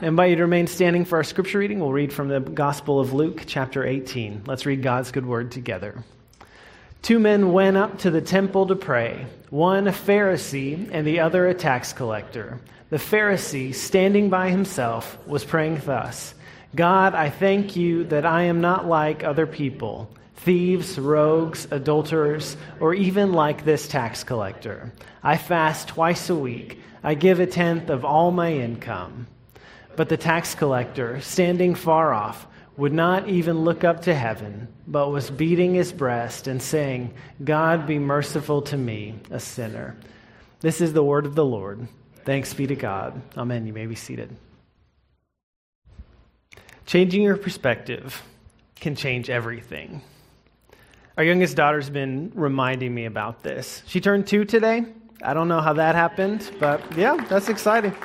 Invite you to remain standing for our scripture reading. We'll read from the Gospel of Luke, chapter 18. Let's read God's good word together. Two men went up to the temple to pray, one a Pharisee and the other a tax collector. The Pharisee, standing by himself, was praying thus God, I thank you that I am not like other people, thieves, rogues, adulterers, or even like this tax collector. I fast twice a week, I give a tenth of all my income. But the tax collector, standing far off, would not even look up to heaven, but was beating his breast and saying, God be merciful to me, a sinner. This is the word of the Lord. Thanks be to God. Amen. You may be seated. Changing your perspective can change everything. Our youngest daughter's been reminding me about this. She turned two today. I don't know how that happened, but yeah, that's exciting.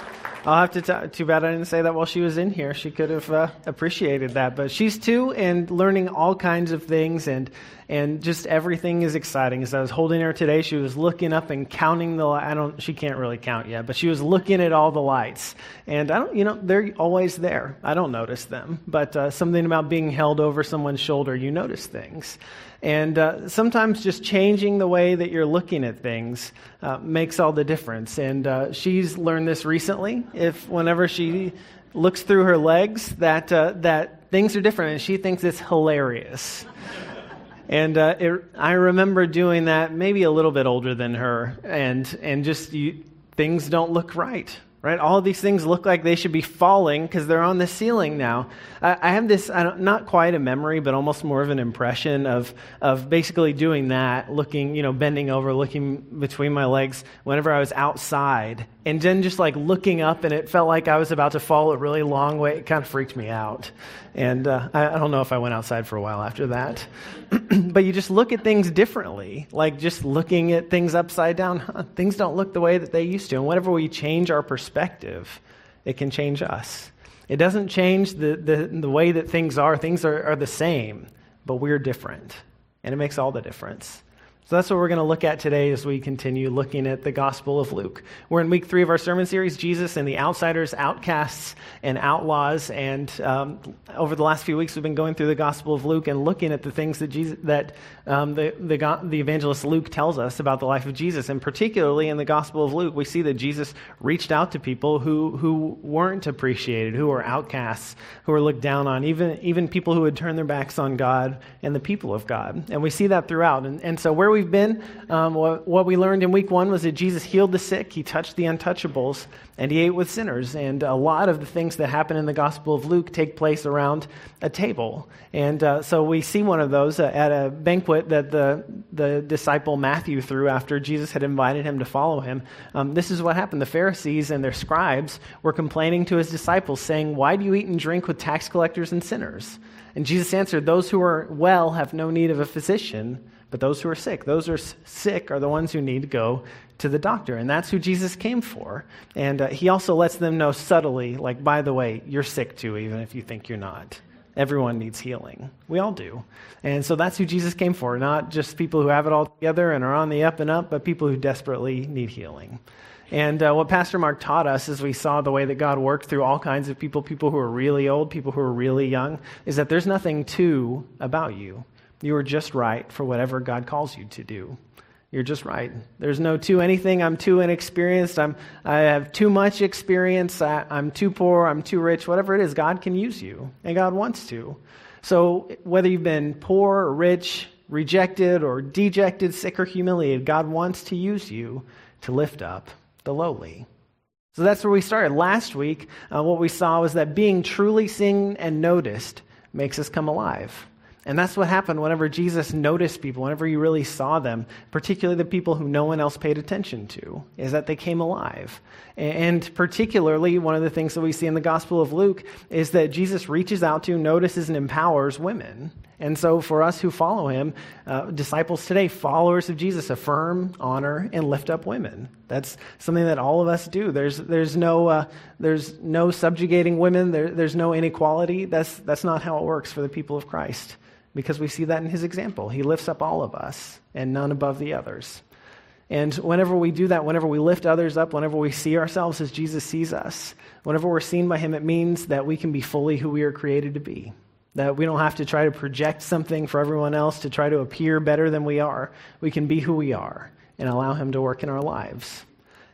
I'll have to. T- too bad I didn't say that while she was in here. She could have uh, appreciated that. But she's two and learning all kinds of things, and and just everything is exciting. As I was holding her today, she was looking up and counting the. I don't. She can't really count yet, but she was looking at all the lights, and I don't. You know, they're always there. I don't notice them, but uh, something about being held over someone's shoulder, you notice things. And uh, sometimes just changing the way that you're looking at things uh, makes all the difference. And uh, she's learned this recently. If whenever she looks through her legs, that uh, that things are different, and she thinks it's hilarious. and uh, it, I remember doing that maybe a little bit older than her, and and just you, things don't look right right? All these things look like they should be falling because they're on the ceiling now. I, I have this, I not quite a memory, but almost more of an impression of, of basically doing that, looking, you know, bending over, looking between my legs whenever I was outside, and then just like looking up, and it felt like I was about to fall a really long way. It kind of freaked me out. And uh, I, I don't know if I went outside for a while after that. but you just look at things differently, like just looking at things upside down. Huh, things don't look the way that they used to. And whenever we change our perspective, it can change us. It doesn't change the, the, the way that things are. Things are, are the same, but we're different. And it makes all the difference. So that's what we're going to look at today as we continue looking at the Gospel of Luke. We're in week three of our sermon series, Jesus and the Outsiders, Outcasts, and Outlaws. And um, over the last few weeks, we've been going through the Gospel of Luke and looking at the things that, Jesus, that um, the, the, the evangelist Luke tells us about the life of Jesus. And particularly in the Gospel of Luke, we see that Jesus reached out to people who, who weren't appreciated, who were outcasts, who were looked down on, even, even people who had turned their backs on God and the people of God. And we see that throughout. And, and so where we've been, um, what, what, we learned in week one was that Jesus healed the sick, he touched the untouchables, and he ate with sinners. And a lot of the things that happen in the Gospel of Luke take place around a table. And uh, so we see one of those uh, at a banquet that the, the disciple Matthew threw after Jesus had invited him to follow him. Um, this is what happened. The Pharisees and their scribes were complaining to his disciples, saying, Why do you eat and drink with tax collectors and sinners? And Jesus answered, Those who are well have no need of a physician but those who are sick, those who are sick are the ones who need to go to the doctor. And that's who Jesus came for. And uh, he also lets them know subtly, like, by the way, you're sick too, even if you think you're not. Everyone needs healing. We all do. And so that's who Jesus came for, not just people who have it all together and are on the up and up, but people who desperately need healing. And uh, what Pastor Mark taught us as we saw the way that God worked through all kinds of people, people who are really old, people who are really young, is that there's nothing to about you. You are just right for whatever God calls you to do. You're just right. There's no too anything. I'm too inexperienced. I'm, I have too much experience. I, I'm too poor. I'm too rich. Whatever it is, God can use you, and God wants to. So whether you've been poor or rich, rejected or dejected, sick or humiliated, God wants to use you to lift up the lowly. So that's where we started. Last week, uh, what we saw was that being truly seen and noticed makes us come alive. And that's what happened whenever Jesus noticed people, whenever he really saw them, particularly the people who no one else paid attention to, is that they came alive. And particularly, one of the things that we see in the Gospel of Luke is that Jesus reaches out to, notices, and empowers women. And so, for us who follow him, uh, disciples today, followers of Jesus, affirm, honor, and lift up women. That's something that all of us do. There's, there's, no, uh, there's no subjugating women, there, there's no inequality. That's, that's not how it works for the people of Christ because we see that in his example. He lifts up all of us and none above the others. And whenever we do that, whenever we lift others up, whenever we see ourselves as Jesus sees us, whenever we're seen by Him, it means that we can be fully who we are created to be. That we don't have to try to project something for everyone else to try to appear better than we are. We can be who we are and allow Him to work in our lives.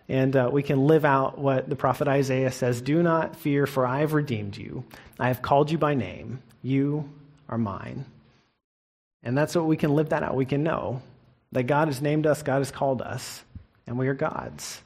And uh, we can live out what the prophet Isaiah says Do not fear, for I have redeemed you. I have called you by name. You are mine. And that's what we can live that out. We can know that God has named us, God has called us, and we are God's.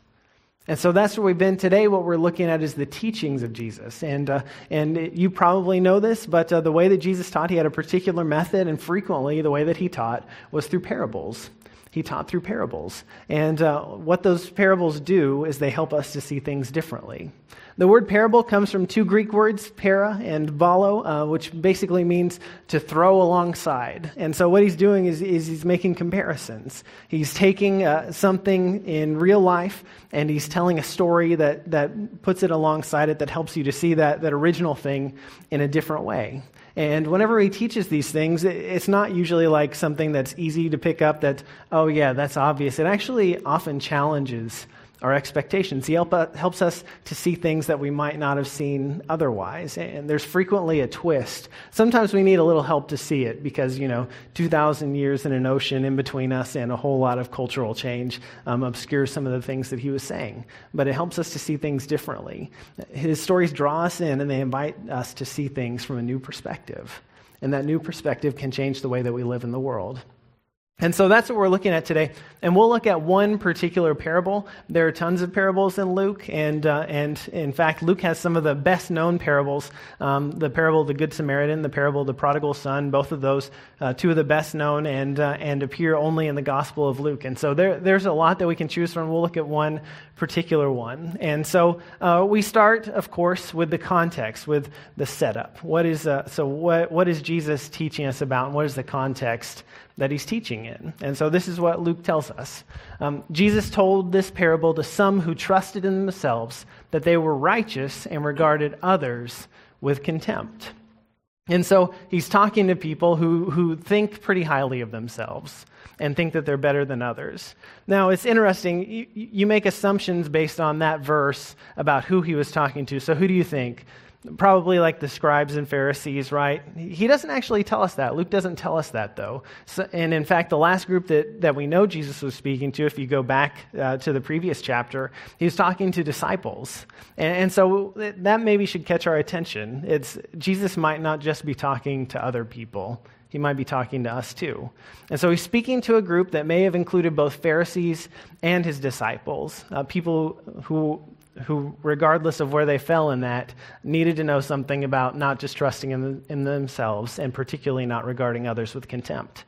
And so that's where we've been today. What we're looking at is the teachings of Jesus. And, uh, and it, you probably know this, but uh, the way that Jesus taught, he had a particular method, and frequently the way that he taught was through parables. He taught through parables. And uh, what those parables do is they help us to see things differently. The word parable comes from two Greek words, para and balo, uh, which basically means to throw alongside. And so what he's doing is, is he's making comparisons. He's taking uh, something in real life and he's telling a story that, that puts it alongside it that helps you to see that, that original thing in a different way. And whenever he teaches these things, it's not usually like something that's easy to pick up that, oh, yeah, that's obvious. It actually often challenges our expectations. He help, uh, helps us to see things that we might not have seen otherwise. And there's frequently a twist. Sometimes we need a little help to see it because, you know, 2,000 years in an ocean in between us and a whole lot of cultural change um, obscures some of the things that he was saying. But it helps us to see things differently. His stories draw us in and they invite us to see things from a new perspective. And that new perspective can change the way that we live in the world. And so that's what we're looking at today. And we'll look at one particular parable. There are tons of parables in Luke. And, uh, and in fact, Luke has some of the best known parables um, the parable of the Good Samaritan, the parable of the prodigal son, both of those, uh, two of the best known, and, uh, and appear only in the Gospel of Luke. And so there, there's a lot that we can choose from. We'll look at one particular one. And so uh, we start, of course, with the context, with the setup. What is, uh, so, what, what is Jesus teaching us about, and what is the context? That he's teaching in. And so this is what Luke tells us. Um, Jesus told this parable to some who trusted in themselves that they were righteous and regarded others with contempt. And so he's talking to people who, who think pretty highly of themselves and think that they're better than others. Now, it's interesting. You, you make assumptions based on that verse about who he was talking to. So, who do you think? Probably like the scribes and Pharisees, right? He doesn't actually tell us that. Luke doesn't tell us that, though. So, and in fact, the last group that, that we know Jesus was speaking to, if you go back uh, to the previous chapter, he was talking to disciples. And, and so that maybe should catch our attention. It's, Jesus might not just be talking to other people. He might be talking to us too. And so he's speaking to a group that may have included both Pharisees and his disciples, uh, people who who, regardless of where they fell in that, needed to know something about not just trusting in, in themselves and particularly not regarding others with contempt.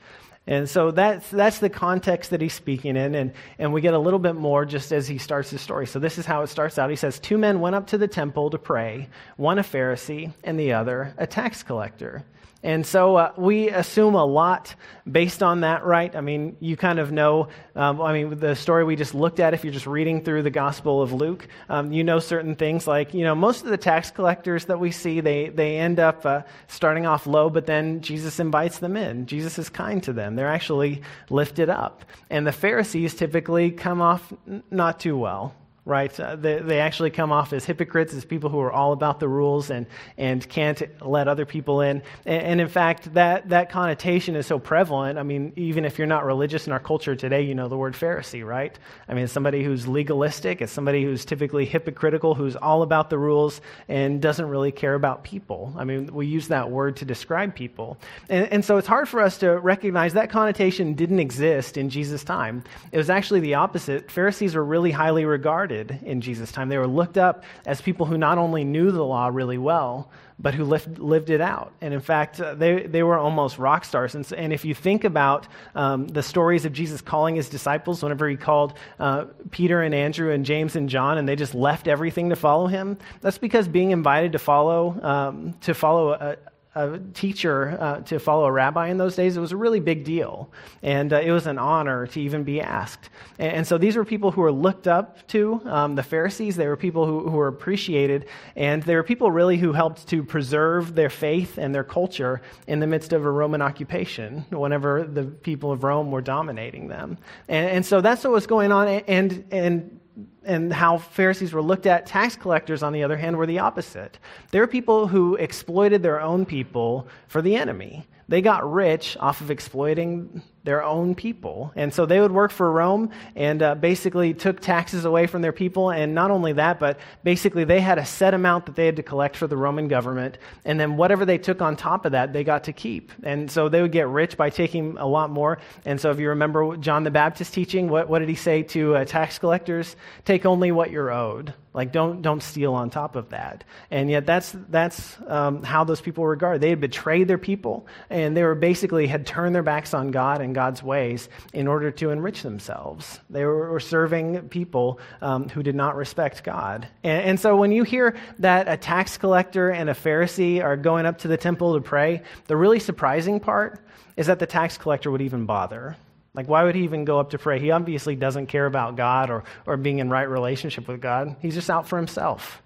And so that's, that's the context that he's speaking in, and, and we get a little bit more just as he starts his story. So this is how it starts out. He says, Two men went up to the temple to pray, one a Pharisee and the other a tax collector. And so uh, we assume a lot based on that, right? I mean, you kind of know, um, I mean, the story we just looked at, if you're just reading through the Gospel of Luke, um, you know certain things like, you know, most of the tax collectors that we see, they, they end up uh, starting off low, but then Jesus invites them in. Jesus is kind to them. They're actually lifted up. And the Pharisees typically come off not too well right? Uh, they, they actually come off as hypocrites, as people who are all about the rules and, and can't let other people in. And, and, in fact, that, that connotation is so prevalent. I mean, even if you're not religious in our culture today, you know the word Pharisee, right? I mean, it's somebody who's legalistic, it's somebody who's typically hypocritical, who's all about the rules and doesn't really care about people. I mean, we use that word to describe people. And, and so it's hard for us to recognize that connotation didn't exist in Jesus' time. It was actually the opposite. Pharisees were really highly regarded in Jesus' time. They were looked up as people who not only knew the law really well, but who lived, lived it out. And in fact, uh, they, they were almost rock stars. And, and if you think about um, the stories of Jesus calling his disciples, whenever he called uh, Peter and Andrew and James and John, and they just left everything to follow him, that's because being invited to follow, um, to follow a, a teacher uh, to follow a rabbi in those days, it was a really big deal. And uh, it was an honor to even be asked. And, and, so these were people who were looked up to, um, the Pharisees. They were people who, who were appreciated. And they were people really who helped to preserve their faith and their culture in the midst of a Roman occupation whenever the people of Rome were dominating them. And, and so that's what was going on. And, and and how Pharisees were looked at. Tax collectors, on the other hand, were the opposite. They were people who exploited their own people for the enemy. They got rich off of exploiting their own people. And so they would work for Rome and uh, basically took taxes away from their people. And not only that, but basically they had a set amount that they had to collect for the Roman government. And then whatever they took on top of that, they got to keep. And so they would get rich by taking a lot more. And so if you remember John the Baptist teaching, what, what did he say to uh, tax collectors? Take only what you're owed. Like, don't, don't steal on top of that. And yet, that's, that's um, how those people were regarded. They had betrayed their people, and they were basically had turned their backs on God and God's ways in order to enrich themselves. They were, serving people um, who did not respect God. And, and so, when you hear that a tax collector and a Pharisee are going up to the temple to pray, the really surprising part is that the tax collector would even bother. Like, why would he even go up to pray? He obviously doesn't care about God or, or being in right relationship with God. He's just out for himself.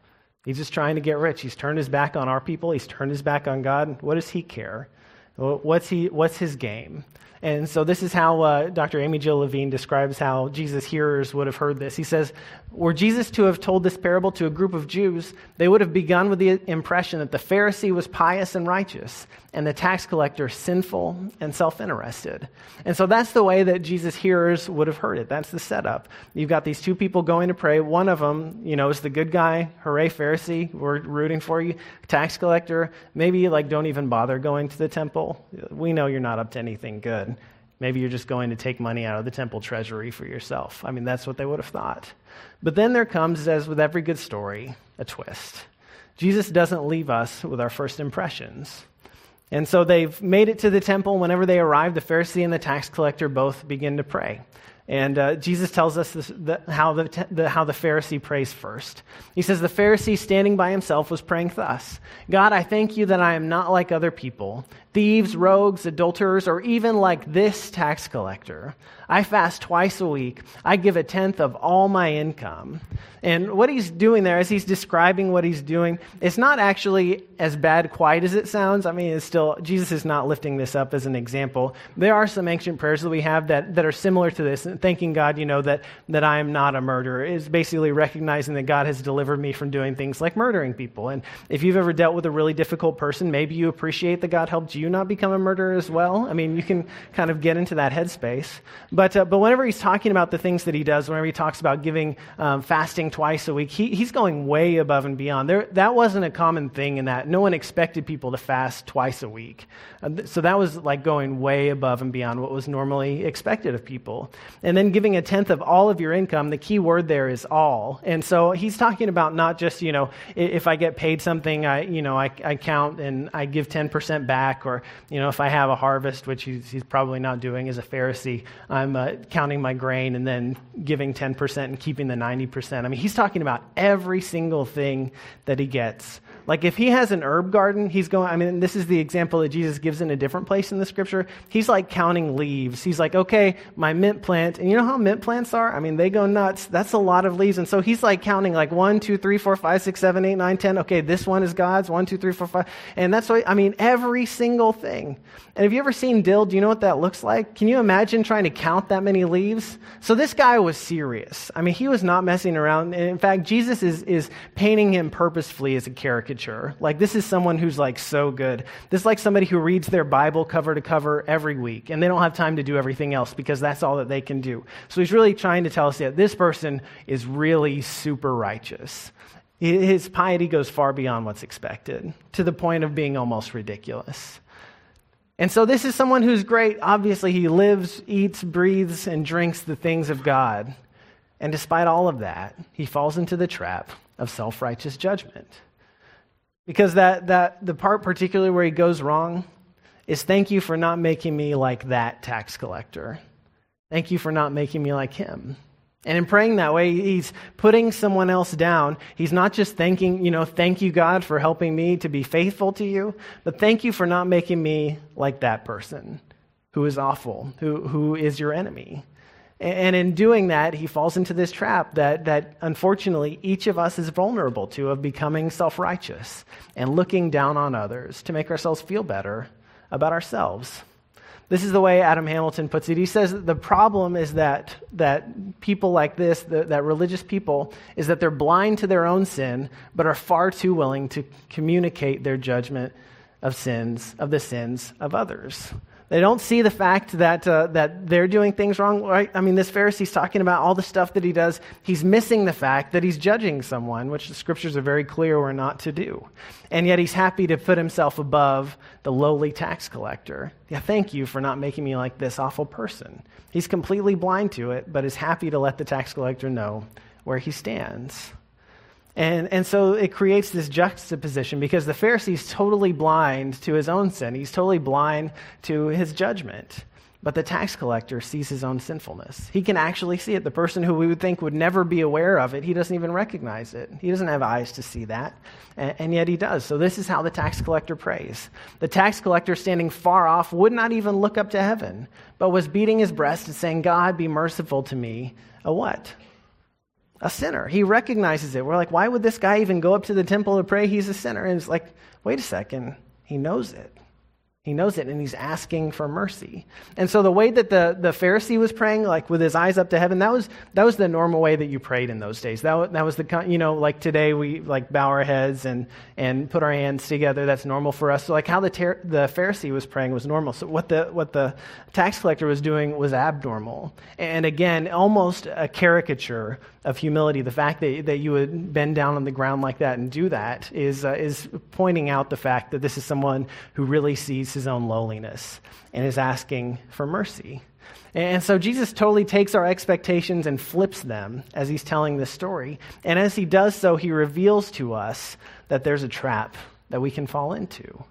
He's just trying to get rich. He's turned his back on our people. He's turned his back on God. What does he care? What's, he, what's his game? And so this is how uh, Dr. Amy Jill Levine describes how Jesus' hearers would have heard this. He says, Were Jesus to have told this parable to a group of Jews, they would have begun with the impression that the Pharisee was pious and righteous, and the tax collector sinful and self interested. And so that's the way that Jesus' hearers would have heard it. That's the setup. You've got these two people going to pray. One of them, you know, is the good guy, hooray, Pharisee, we're rooting for you. Tax collector, maybe like don't even bother going to the temple. We know you're not up to anything good. Maybe you're just going to take money out of the temple treasury for yourself. I mean, that's what they would have thought. But then there comes, as with every good story, a twist. Jesus doesn't leave us with our first impressions. And so they've made it to the temple. Whenever they arrive, the Pharisee and the tax collector both begin to pray. And uh, Jesus tells us this, the, how, the, the, how the Pharisee prays first. He says, The Pharisee standing by himself was praying thus God, I thank you that I am not like other people, thieves, rogues, adulterers, or even like this tax collector. I fast twice a week. I give a tenth of all my income. And what he's doing there, as he's describing what he's doing, it's not actually as bad quite as it sounds. I mean, it's still, Jesus is not lifting this up as an example. There are some ancient prayers that we have that, that are similar to this, and thanking God, you know, that, that I am not a murderer. is basically recognizing that God has delivered me from doing things like murdering people. And if you've ever dealt with a really difficult person, maybe you appreciate that God helped you not become a murderer as well. I mean, you can kind of get into that headspace. Uh, but whenever he's talking about the things that he does, whenever he talks about giving um, fasting, twice a week. He, he's going way above and beyond. There, that wasn't a common thing in that. No one expected people to fast twice a week. Uh, so that was like going way above and beyond what was normally expected of people. And then giving a tenth of all of your income, the key word there is all. And so he's talking about not just, you know, if I get paid something, I, you know, I, I count and I give 10% back, or, you know, if I have a harvest, which he's, he's probably not doing as a Pharisee, I'm uh, counting my grain and then giving 10% and keeping the 90%. I mean, he's talking about every single thing that he gets. Like if he has an herb garden, he's going, I mean, this is the example that Jesus gives in a different place in the scripture. He's like counting leaves. He's like, okay, my mint plant, and you know how mint plants are? I mean, they go nuts. That's a lot of leaves. And so he's like counting like one, two, three, four, five, six, seven, eight, nine, ten. Okay, this one is God's. One, two, three, four, five. And that's what, I mean, every single thing. And have you ever seen dill? Do you know what that looks like? Can you imagine trying to count that many leaves? So this guy was serious. I mean, he was not messing around. And in fact, Jesus is, is painting him purposefully as a caricature caricature. Like, this is someone who's like so good. This is like somebody who reads their Bible cover to cover every week, and they don't have time to do everything else because that's all that they can do. So he's really trying to tell us that this person is really super righteous. His piety goes far beyond what's expected, to the point of being almost ridiculous. And so, this is someone who's great. Obviously, he lives, eats, breathes, and drinks the things of God. And despite all of that, he falls into the trap of self righteous judgment. Because that, that the part particularly where he goes wrong is thank you for not making me like that tax collector. Thank you for not making me like him. And in praying that way, he's putting someone else down. He's not just thanking, you know, thank you, God, for helping me to be faithful to you, but thank you for not making me like that person who is awful, who, who is your enemy. And in doing that, he falls into this trap that, that unfortunately each of us is vulnerable to of becoming self righteous and looking down on others to make ourselves feel better about ourselves. This is the way Adam Hamilton puts it. He says the problem is that, that people like this, that religious people, is that they're blind to their own sin, but are far too willing to communicate their judgment of sins, of the sins of others. They don't see the fact that, uh, that they're doing things wrong, right? I mean, this Pharisee's talking about all the stuff that he does. He's missing the fact that he's judging someone, which the scriptures are very clear we're not to do. And yet he's happy to put himself above the lowly tax collector. Yeah, thank you for not making me like this awful person. He's completely blind to it, but is happy to let the tax collector know where he stands. And, and so it creates this juxtaposition because the Pharisee is totally blind to his own sin. He's totally blind to his judgment. But the tax collector sees his own sinfulness. He can actually see it. The person who we would think would never be aware of it, he doesn't even recognize it. He doesn't have eyes to see that. And, and yet he does. So this is how the tax collector prays. The tax collector, standing far off, would not even look up to heaven, but was beating his breast and saying, God, be merciful to me. A what? A sinner. He recognizes it. We're like, why would this guy even go up to the temple to pray? He's a sinner. And it's like, wait a second. He knows it. He knows it and he's asking for mercy. And so the way that the, the Pharisee was praying, like with his eyes up to heaven, that was, that was the normal way that you prayed in those days. That, that was the, you know, like today we like bow our heads and, and put our hands together. That's normal for us. So like how the, ter- the Pharisee was praying was normal. So what the, what the tax collector was doing was abnormal. And again, almost a caricature of humility. The fact that, that you would bend down on the ground like that and do that is, uh, is pointing out the fact that this is someone who really sees his own lowliness and is asking for mercy. And so Jesus totally takes our expectations and flips them as he's telling this story. And as he does so, he reveals to us that there's a trap that we can fall into.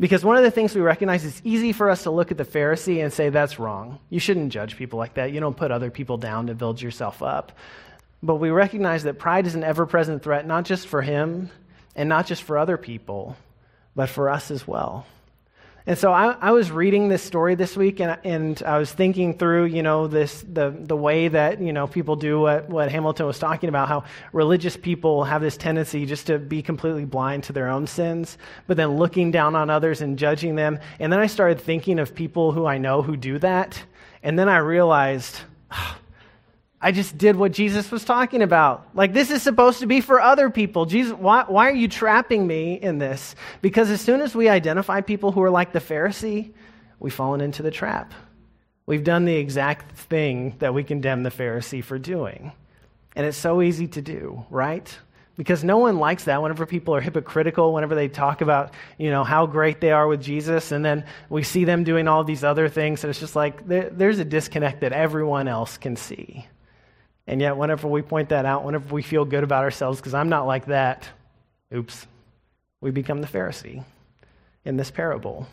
Because one of the things we recognize is easy for us to look at the Pharisee and say, that's wrong. You shouldn't judge people like that. You don't put other people down to build yourself up. But we recognize that pride is an ever present threat, not just for him and not just for other people, but for us as well. And so I, I, was reading this story this week, and, and I was thinking through, you know, this the the way that you know people do what, what Hamilton was talking about, how religious people have this tendency just to be completely blind to their own sins, but then looking down on others and judging them. And then I started thinking of people who I know who do that, and then I realized. Oh, I just did what Jesus was talking about. Like, this is supposed to be for other people. Jesus, why, why are you trapping me in this? Because as soon as we identify people who are like the Pharisee, we've fallen into the trap. We've done the exact thing that we condemn the Pharisee for doing. And it's so easy to do, right? Because no one likes that whenever people are hypocritical, whenever they talk about, you know, how great they are with Jesus, and then we see them doing all these other things, and it's just like there, there's a disconnect that everyone else can see. And yet, whenever we point that out, whenever we feel good about ourselves, because I'm not like that, oops, we become the Pharisee in this parable.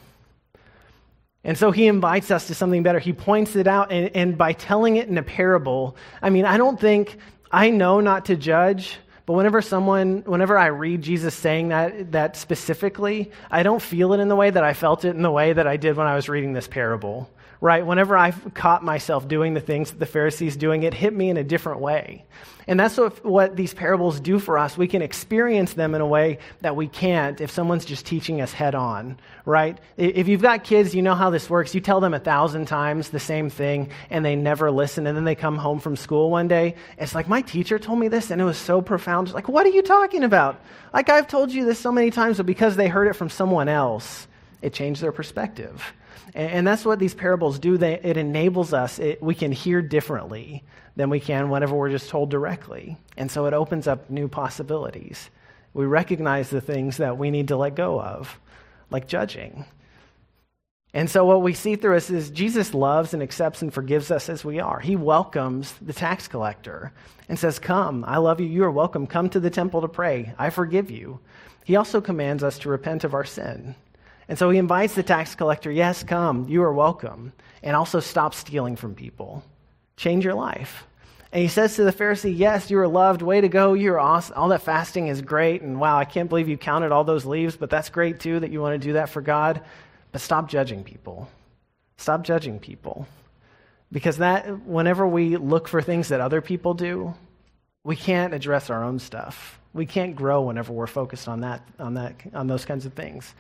And so he invites us to something better. He points it out, and, and, by telling it in a parable, I mean, I don't think, I know not to judge, but whenever someone, whenever I read Jesus saying that, that specifically, I don't feel it in the way that I felt it in the way that I did when I was reading this parable right? Whenever I caught myself doing the things that the Pharisees doing, it hit me in a different way. And that's what, what these parables do for us. We can experience them in a way that we can't if someone's just teaching us head on, right? If you've got kids, you know how this works. You tell them a thousand times the same thing and they never listen. And then they come home from school one day. It's like, my teacher told me this and it was so profound. It's like, what are you talking about? Like, I've told you this so many times, but because they heard it from someone else, it changed their perspective. And, that's what these parables do. They, it enables us, it, we can hear differently than we can whenever we're just told directly. And so it opens up new possibilities. We recognize the things that we need to let go of, like judging. And so, what we see through us is Jesus loves and accepts and forgives us as we are. He welcomes the tax collector and says, Come, I love you. You are welcome. Come to the temple to pray. I forgive you. He also commands us to repent of our sin. And so he invites the tax collector, yes, come, you are welcome. And also stop stealing from people. Change your life. And he says to the Pharisee, Yes, you are loved. Way to go. You're awesome. All that fasting is great. And wow, I can't believe you counted all those leaves, but that's great too that you want to do that for God. But stop judging people. Stop judging people. Because that, whenever we look for things that other people do, we can't address our own stuff. We can't grow whenever we're focused on that, on that, on those kinds of things.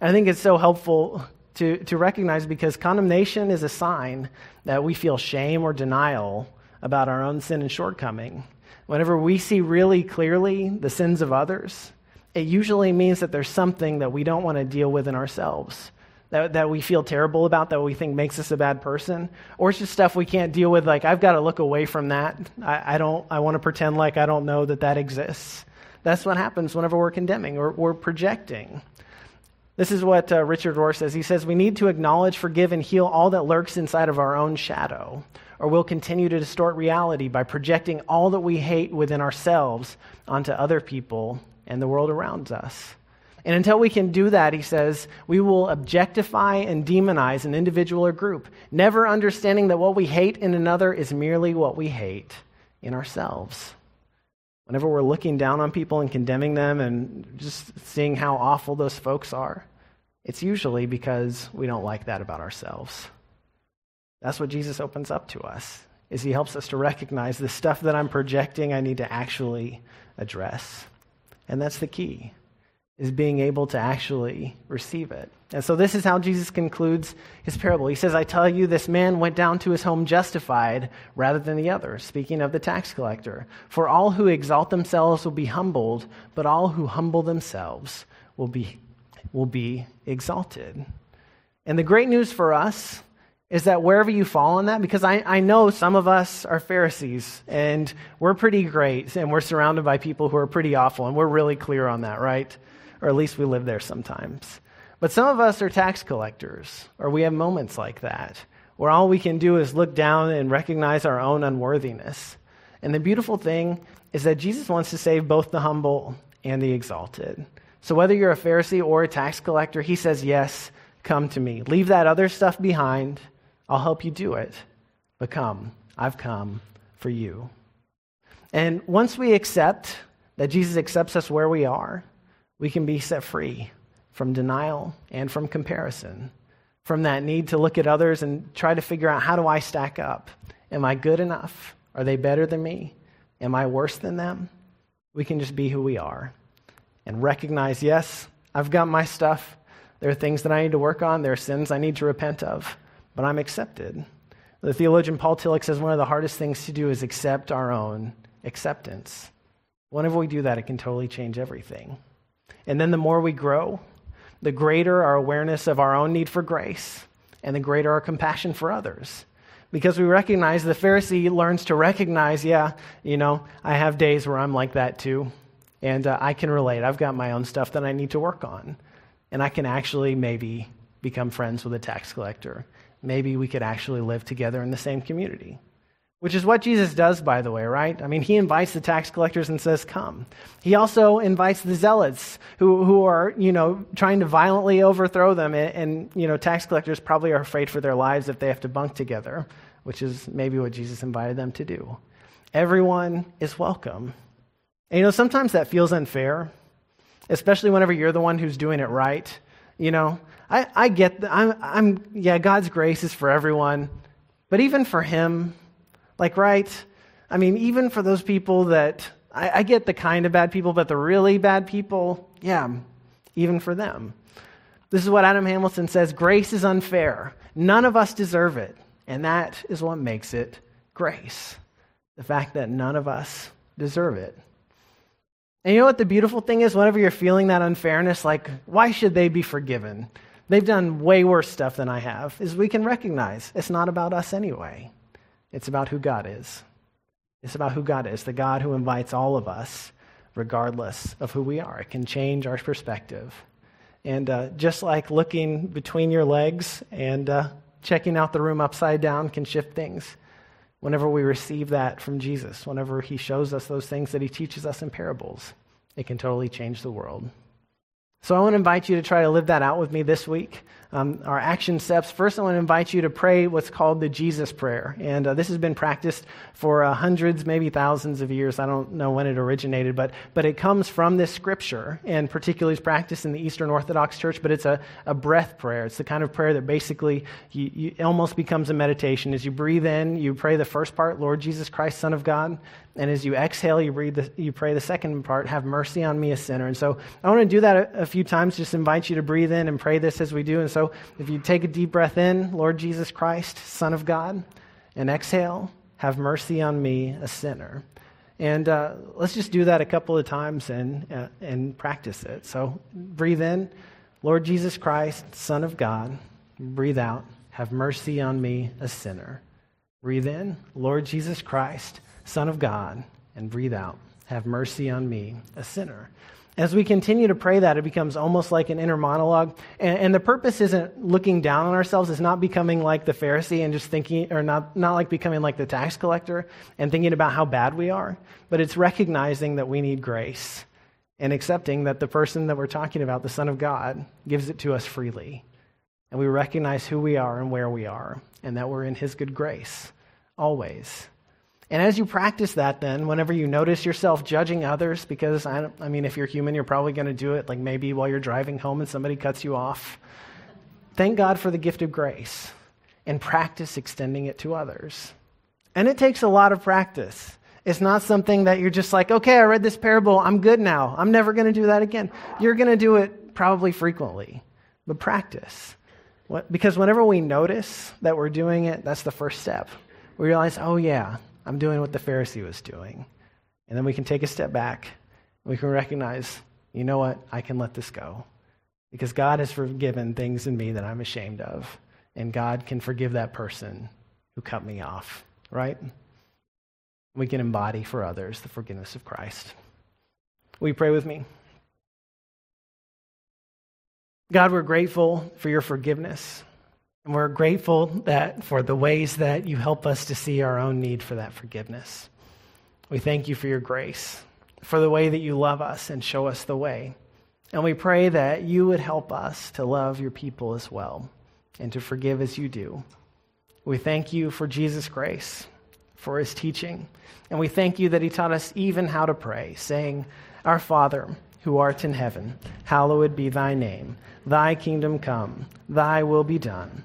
And I think it's so helpful to, to recognize because condemnation is a sign that we feel shame or denial about our own sin and shortcoming. Whenever we see really clearly the sins of others, it usually means that there's something that we don't want to deal with in ourselves, that, that we feel terrible about, that we think makes us a bad person, or it's just stuff we can't deal with. Like, I've got to look away from that. I, I don't, I want to pretend like I don't know that that exists. That's what happens whenever we're condemning or we're projecting. This is what uh, Richard Rohr says. He says, We need to acknowledge, forgive, and heal all that lurks inside of our own shadow, or we'll continue to distort reality by projecting all that we hate within ourselves onto other people and the world around us. And until we can do that, he says, we will objectify and demonize an individual or group, never understanding that what we hate in another is merely what we hate in ourselves. Whenever we're looking down on people and condemning them and just seeing how awful those folks are, it's usually because we don't like that about ourselves. That's what Jesus opens up to us. Is he helps us to recognize the stuff that I'm projecting I need to actually address. And that's the key is being able to actually receive it. And so this is how Jesus concludes his parable. He says, I tell you, this man went down to his home justified rather than the other, speaking of the tax collector. For all who exalt themselves will be humbled, but all who humble themselves will be, will be exalted. And the great news for us is that wherever you fall on that, because I, I know some of us are Pharisees and we're pretty great and we're surrounded by people who are pretty awful, and we're really clear on that, right? Or at least we live there sometimes. But some of us are tax collectors, or we have moments like that, where all we can do is look down and recognize our own unworthiness. And the beautiful thing is that Jesus wants to save both the humble and the exalted. So whether you're a Pharisee or a tax collector, he says, Yes, come to me. Leave that other stuff behind. I'll help you do it. But come, I've come for you. And once we accept that Jesus accepts us where we are, we can be set free from denial and from comparison, from that need to look at others and try to figure out how do I stack up? Am I good enough? Are they better than me? Am I worse than them? We can just be who we are and recognize yes, I've got my stuff. There are things that I need to work on, there are sins I need to repent of, but I'm accepted. The theologian Paul Tillich says one of the hardest things to do is accept our own acceptance. Whenever we do that, it can totally change everything. And then the more we grow, the greater our awareness of our own need for grace and the greater our compassion for others. Because we recognize the Pharisee learns to recognize, yeah, you know, I have days where I'm like that too. And uh, I can relate. I've got my own stuff that I need to work on. And I can actually maybe become friends with a tax collector. Maybe we could actually live together in the same community. Which is what Jesus does, by the way, right? I mean, he invites the tax collectors and says, Come. He also invites the zealots who, who are, you know, trying to violently overthrow them. And, and, you know, tax collectors probably are afraid for their lives if they have to bunk together, which is maybe what Jesus invited them to do. Everyone is welcome. And, you know, sometimes that feels unfair, especially whenever you're the one who's doing it right. You know, I, I get, that. I'm, I'm, yeah, God's grace is for everyone, but even for him, like, right? I mean, even for those people that, I, I get the kind of bad people, but the really bad people, yeah, even for them. This is what Adam Hamilton says grace is unfair. None of us deserve it. And that is what makes it grace the fact that none of us deserve it. And you know what the beautiful thing is? Whenever you're feeling that unfairness, like, why should they be forgiven? They've done way worse stuff than I have, is we can recognize it's not about us anyway. It's about who God is. It's about who God is, the God who invites all of us, regardless of who we are. It can change our perspective. And uh, just like looking between your legs and uh, checking out the room upside down can shift things, whenever we receive that from Jesus, whenever he shows us those things that he teaches us in parables, it can totally change the world. So I want to invite you to try to live that out with me this week um, our action steps. First, I want to invite you to pray what's called the Jesus Prayer. And uh, this has been practiced for uh, hundreds, maybe thousands of years. I don't know when it originated, but, but it comes from this scripture, and particularly is practiced in the Eastern Orthodox Church. But it's a, a breath prayer. It's the kind of prayer that basically you, you, almost becomes a meditation. As you breathe in, you pray the first part, Lord Jesus Christ, Son of God. And as you exhale, you, breathe the, you pray the second part, have mercy on me, a sinner. And so I want to do that a, a, few times, just invite you to breathe in and pray this as we do. And so if you take a deep breath in, Lord Jesus Christ, Son of God, and exhale, have mercy on me, a sinner. And uh, let's just do that a couple of times and, uh, and practice it. So breathe in, Lord Jesus Christ, Son of God. Breathe out, have mercy on me, a sinner. Breathe in, Lord Jesus Christ, Son of God, and breathe out, Have mercy on me, a sinner. As we continue to pray that, it becomes almost like an inner monologue. And, and, the purpose isn't looking down on ourselves, it's not becoming like the Pharisee and just thinking, or not, not like becoming like the tax collector and thinking about how bad we are, but it's recognizing that we need grace and accepting that the person that we're talking about, the Son of God, gives it to us freely. And we recognize who we are and where we are, and that we're in His good grace always. And as you practice that, then, whenever you notice yourself judging others, because I, I mean, if you're human, you're probably going to do it, like maybe while you're driving home and somebody cuts you off. Thank God for the gift of grace and practice extending it to others. And it takes a lot of practice. It's not something that you're just like, okay, I read this parable, I'm good now. I'm never going to do that again. You're going to do it probably frequently, but practice. What, because whenever we notice that we're doing it, that's the first step. We realize, oh, yeah, I'm doing what the Pharisee was doing. And then we can take a step back we can recognize, you know what? I can let this go. Because God has forgiven things in me that I'm ashamed of. And God can forgive that person who cut me off, right? We can embody for others the forgiveness of Christ. Will you pray with me? God, we're grateful for your forgiveness. And we're grateful that for the ways that you help us to see our own need for that forgiveness. We thank you for your grace, for the way that you love us and show us the way. And we pray that you would help us to love your people as well and to forgive as you do. We thank you for Jesus' grace, for his teaching. And we thank you that he taught us even how to pray, saying, Our Father, who art in heaven, hallowed be thy name. Thy kingdom come, thy will be done